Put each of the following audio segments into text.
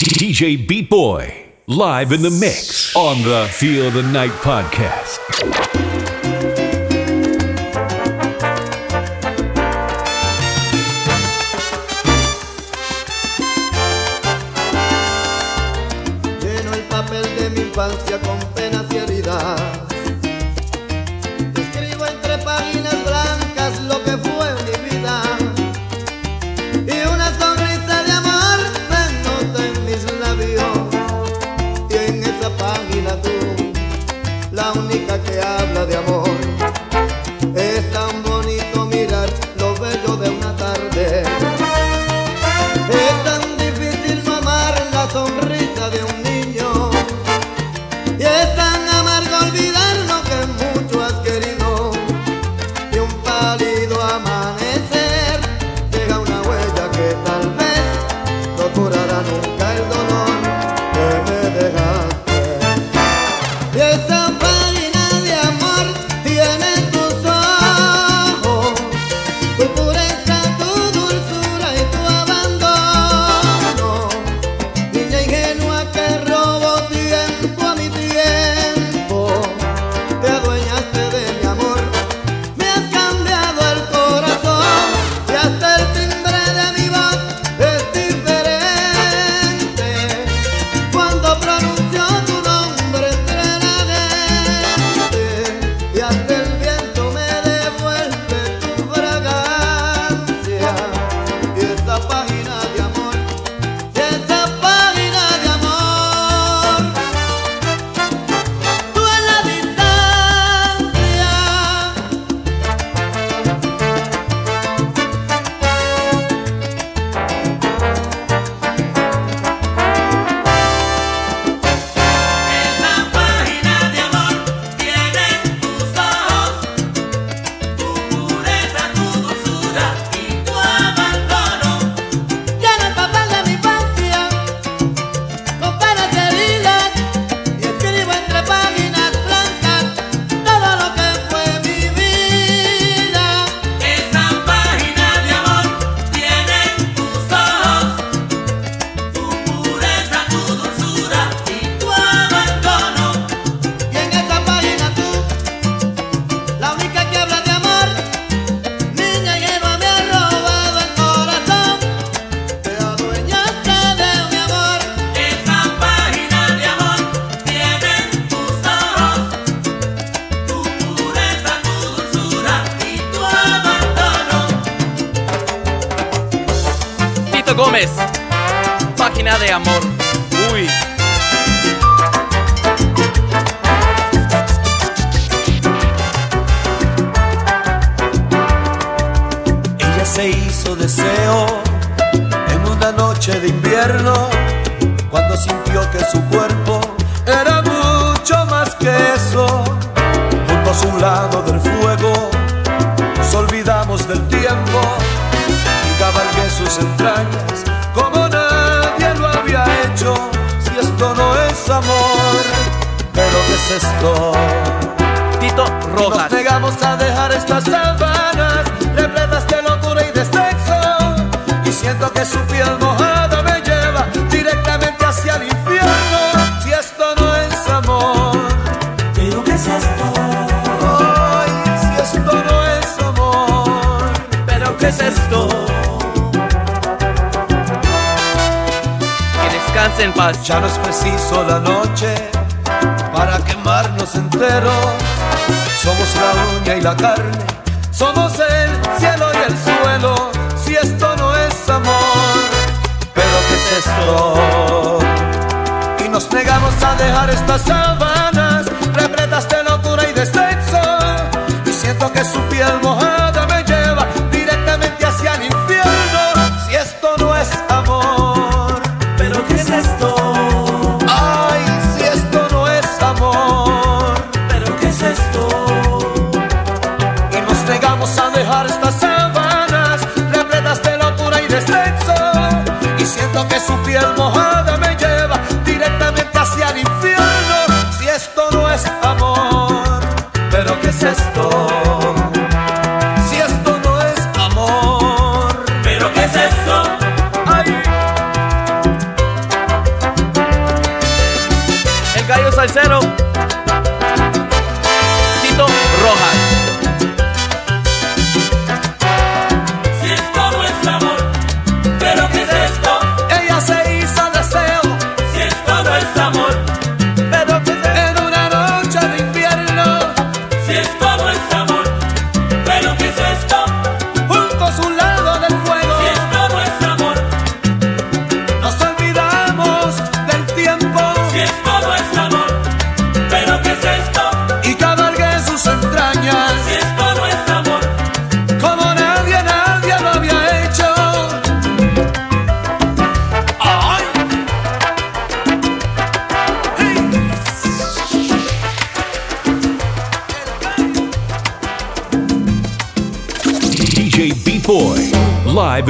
DJ Beat Boy, live in the mix on the Feel the Night podcast. amor. esto. Tito Rojas. Nos negamos a dejar estas sabanas repletas de locura y de sexo. Y siento que su piel mojada me lleva directamente hacia el infierno. Si esto no es amor, ¿pero qué es esto? Ay, si esto no es amor, ¿pero qué es esto? Que descanse en paz. Ya no es preciso la noche quemarnos enteros. Somos la uña y la carne, somos el cielo y el suelo. Si esto no es amor, pero ¿qué es esto? Y nos negamos a dejar estas sábanas repletas de locura y de sexo. Y siento que su piel mojada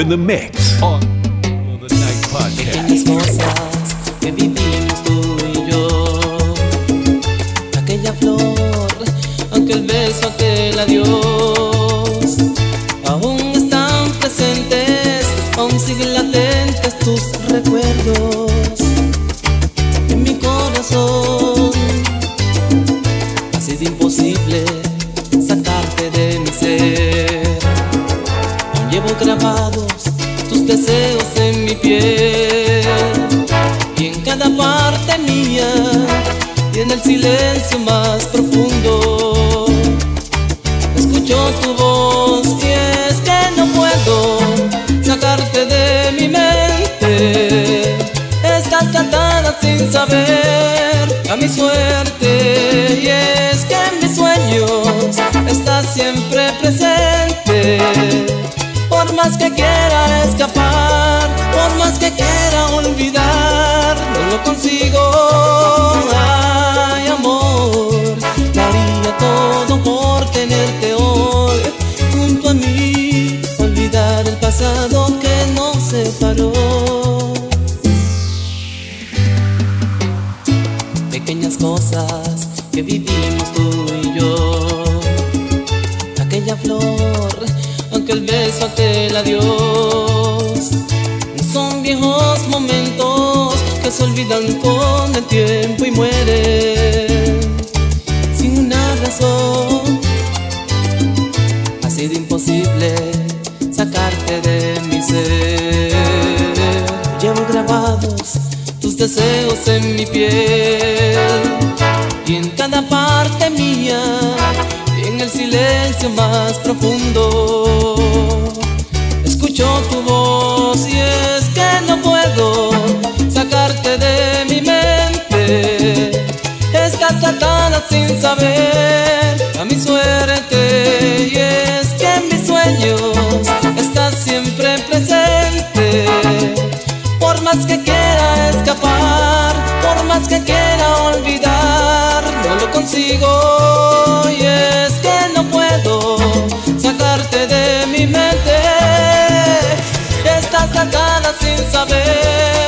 in the mix. Que vivimos tú y yo, aquella flor, beso, aquel aún están presentes, latentes tus recuerdos. Grabado y en cada parte mía y en el silencio más profundo consigo deseos en mi piel y en cada parte mía, y en el silencio más profundo. Escucho tu voz y es que no puedo sacarte de mi mente. Estás atada sin saber. por más que quiera olvidar, no lo consigo y es que no puedo sacarte de mi mente, estás sacada sin saber.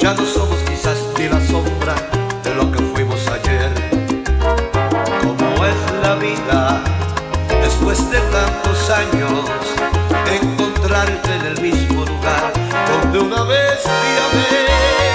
ya no somos quizás ni la sombra de lo que fuimos ayer. Como es la vida, después de tantos años, encontrarte en el mismo lugar donde una vez te amé.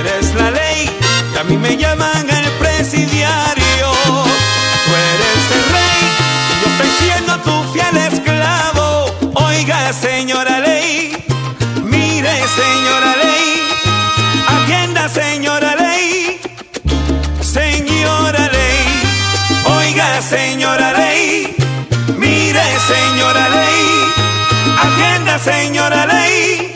eres la ley, y a mí me llaman el presidiario. Tú eres el rey, y yo estoy siendo tu fiel esclavo. Oiga, señora ley, mire, señora ley, atienda, señora ley, señora ley, oiga, señora ley, mire, señora ley, atienda, señora ley.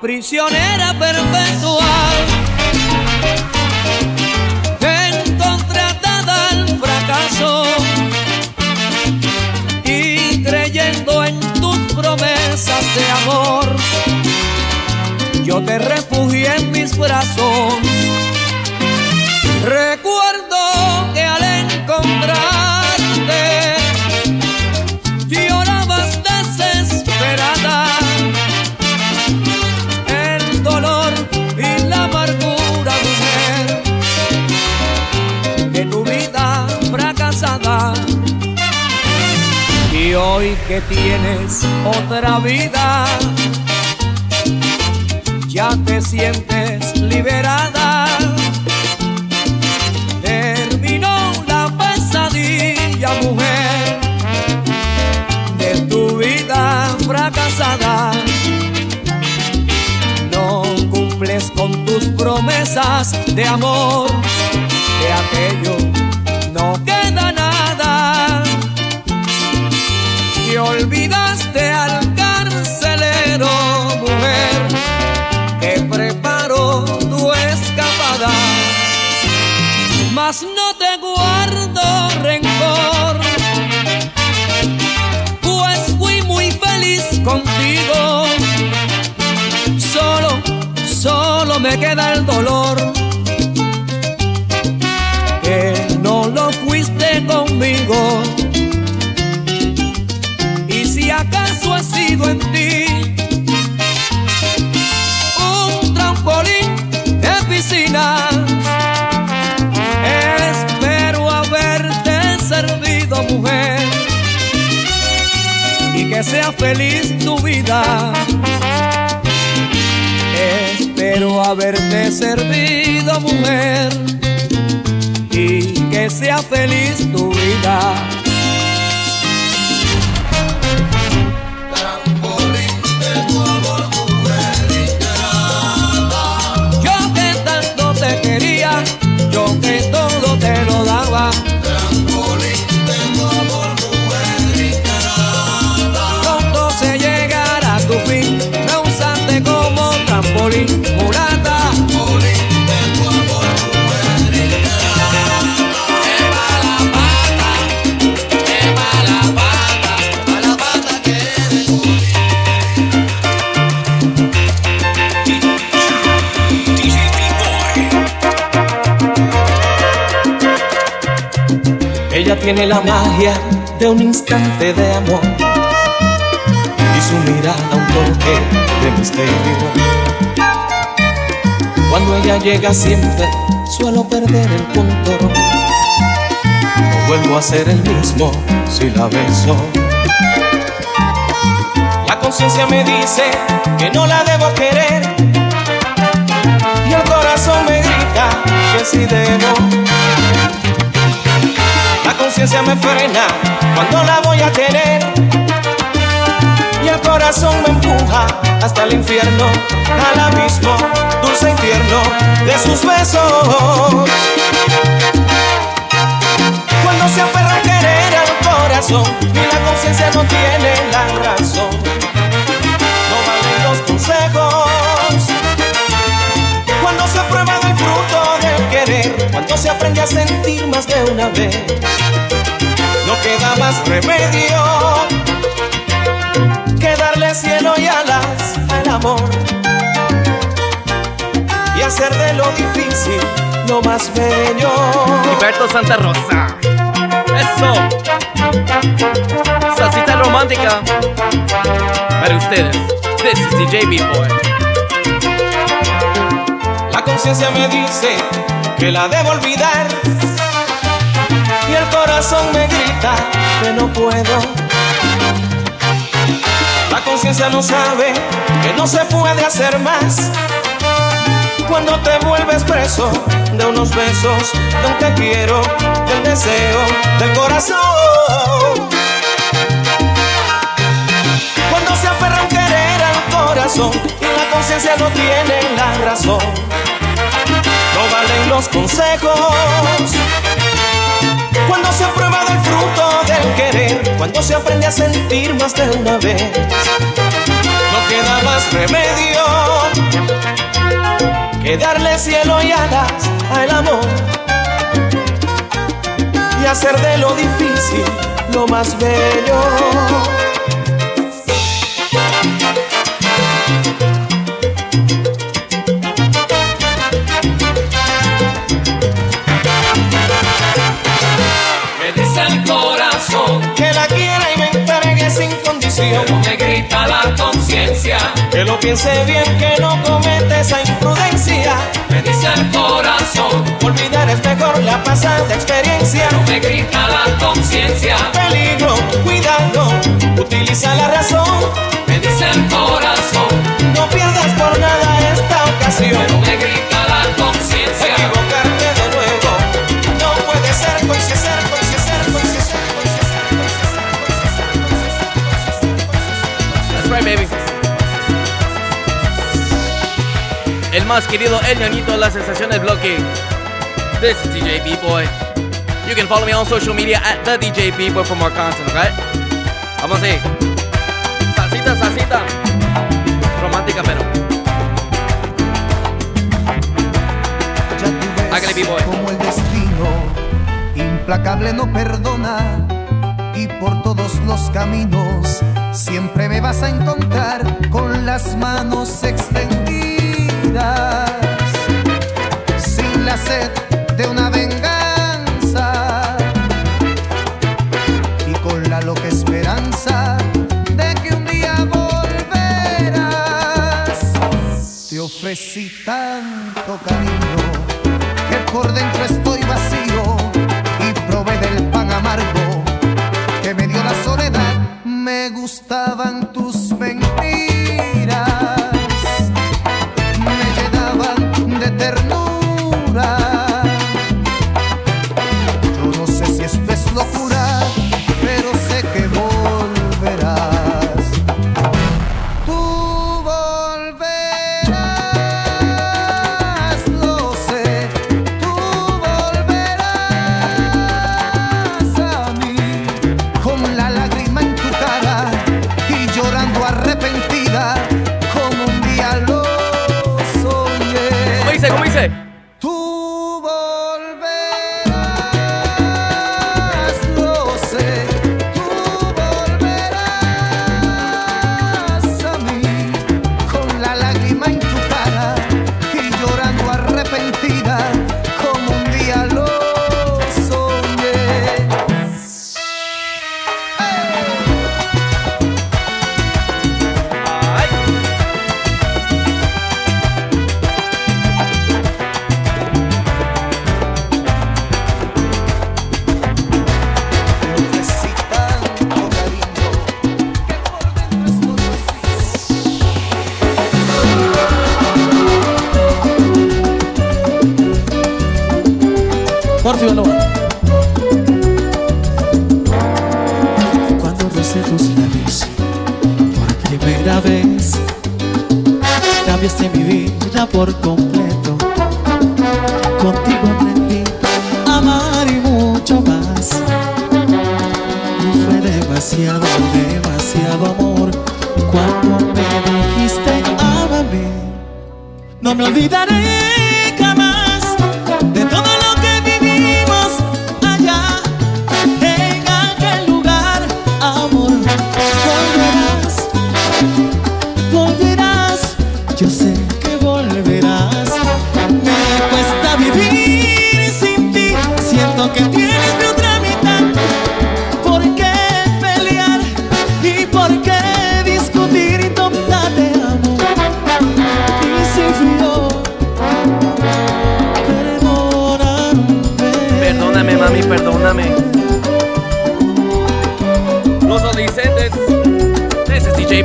prisionera perpetua. Encontrada al fracaso y creyendo en tus promesas de amor, yo te refugié en mis brazos. Que tienes otra vida, ya te sientes liberada. Terminó la pesadilla, mujer, de tu vida fracasada. No cumples con tus promesas de amor, de aquello No te guardo rencor, pues fui muy feliz contigo. Solo, solo me queda el dolor. Que no lo fuiste conmigo. Y si acaso he sido en ti que sea feliz tu vida. Espero haberte servido, mujer, y que sea feliz tu vida. Tiene la magia de un instante de amor y su mirada un toque de misterio. Cuando ella llega siempre suelo perder el control. No vuelvo a ser el mismo si la beso. La conciencia me dice que no la debo querer y el corazón me grita que sí debo. Conciencia me frena cuando la voy a tener. Y el corazón me empuja hasta el infierno, al abismo, dulce infierno de sus besos. Cuando se aferra a querer al corazón y la conciencia no tiene la razón, no valen los consejos. Cuando se prueba del fruto del querer, cuando se aprende a sentir más de una vez, no queda más remedio que darle cielo y alas al amor y hacer de lo difícil lo más bello. Gilberto Santa Rosa. Eso. Salsita romántica. Para ustedes. This is DJ B-Boy. La conciencia me dice que la debo olvidar el corazón me grita que no puedo. La conciencia no sabe que no se puede hacer más cuando te vuelves preso de unos besos, de un te quiero, del deseo, del corazón. Cuando se aferra un querer al corazón y la conciencia no tiene la razón, no valen los consejos. Se aprende a sentir más de una vez, no queda más remedio que darle cielo y alas al amor y hacer de lo difícil lo más bello. Pero me grita la conciencia, Que lo piense bien, que no comete esa imprudencia. me dice el corazón. Olvidar es mejor la pasada experiencia. Pero me grita la conciencia, Peligro, cuidado, utiliza la razón. Más querido, el ñañito de las sensaciones bloque. This is DJ B-Boy. You can follow me on social media at the DJ B-Boy for more content, okay? Vamos a ir. Salsita, salsita. Romántica, pero. Hágale, B-boy. como el destino implacable no perdona y por todos los caminos siempre me vas a encontrar con las manos extendidas sin la sed de una venganza y con la loca esperanza de que un día volverás. Te ofrecí tanto cariño que por dentro Porfio Loa. Cuando rocé tus labios por primera vez, cambiaste mi vida por completo. Contigo aprendí a amar y mucho más. Y fue demasiado, demasiado amor cuando me dijiste ámame. No me olvidaré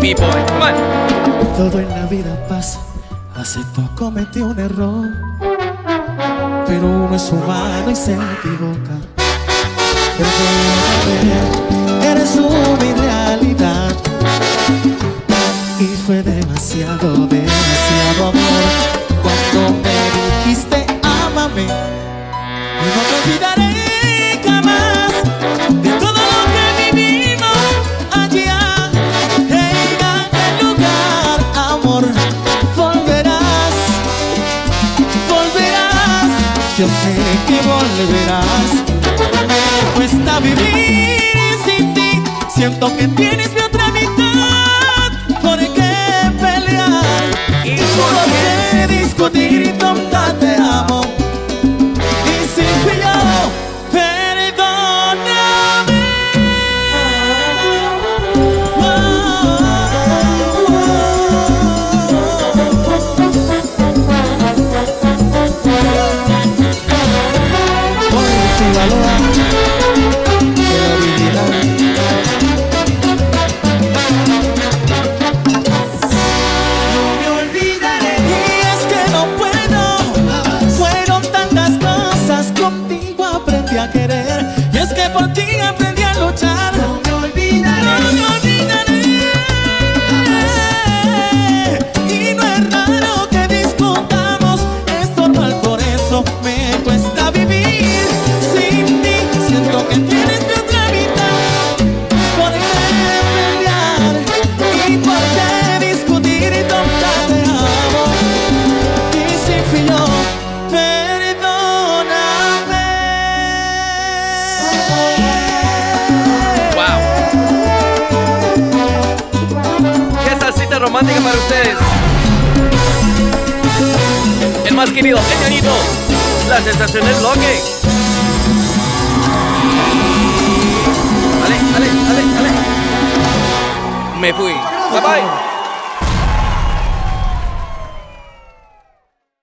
Todo en la vida pasa, acepto cometí un error. Pero uno es humano y se equivoca. Perdóname, eres tú Yo sé que volverás. Me cuesta vivir sin ti. Siento que tienes mi otra mitad. ¿Por qué pelear? ¿Y por qué discutir